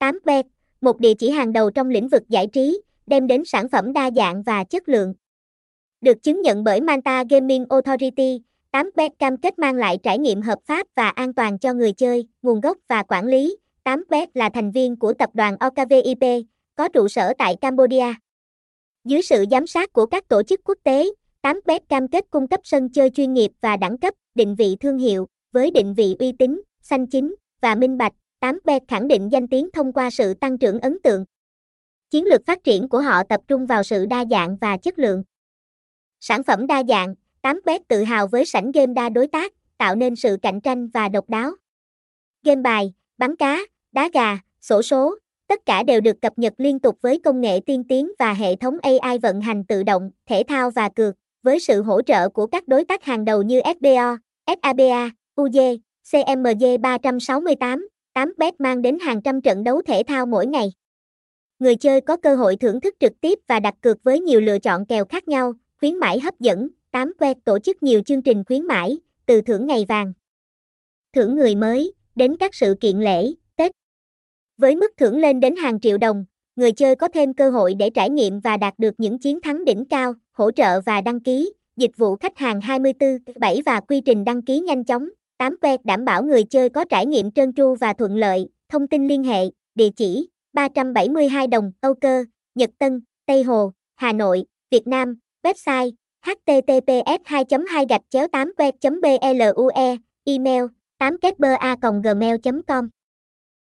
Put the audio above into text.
8bet, một địa chỉ hàng đầu trong lĩnh vực giải trí, đem đến sản phẩm đa dạng và chất lượng. Được chứng nhận bởi Manta Gaming Authority, 8bet cam kết mang lại trải nghiệm hợp pháp và an toàn cho người chơi, nguồn gốc và quản lý. 8bet là thành viên của tập đoàn OKVIP, có trụ sở tại Cambodia. Dưới sự giám sát của các tổ chức quốc tế, 8bet cam kết cung cấp sân chơi chuyên nghiệp và đẳng cấp, định vị thương hiệu, với định vị uy tín, xanh chính và minh bạch. 8bet khẳng định danh tiếng thông qua sự tăng trưởng ấn tượng. Chiến lược phát triển của họ tập trung vào sự đa dạng và chất lượng. Sản phẩm đa dạng, 8bet tự hào với sảnh game đa đối tác, tạo nên sự cạnh tranh và độc đáo. Game bài, bắn cá, đá gà, sổ số, tất cả đều được cập nhật liên tục với công nghệ tiên tiến và hệ thống AI vận hành tự động, thể thao và cược, với sự hỗ trợ của các đối tác hàng đầu như SBO, SABA, UZ, CMG 368, 8bet mang đến hàng trăm trận đấu thể thao mỗi ngày. Người chơi có cơ hội thưởng thức trực tiếp và đặt cược với nhiều lựa chọn kèo khác nhau, khuyến mãi hấp dẫn, 8 que tổ chức nhiều chương trình khuyến mãi, từ thưởng ngày vàng, thưởng người mới, đến các sự kiện lễ, Tết. Với mức thưởng lên đến hàng triệu đồng, người chơi có thêm cơ hội để trải nghiệm và đạt được những chiến thắng đỉnh cao, hỗ trợ và đăng ký, dịch vụ khách hàng 24/7 và quy trình đăng ký nhanh chóng. 8 p đảm bảo người chơi có trải nghiệm trơn tru và thuận lợi. Thông tin liên hệ, địa chỉ 372 đồng, Âu Cơ, Nhật Tân, Tây Hồ, Hà Nội, Việt Nam, website https 2 2 gạch chéo 8 que blue email 8 gmail com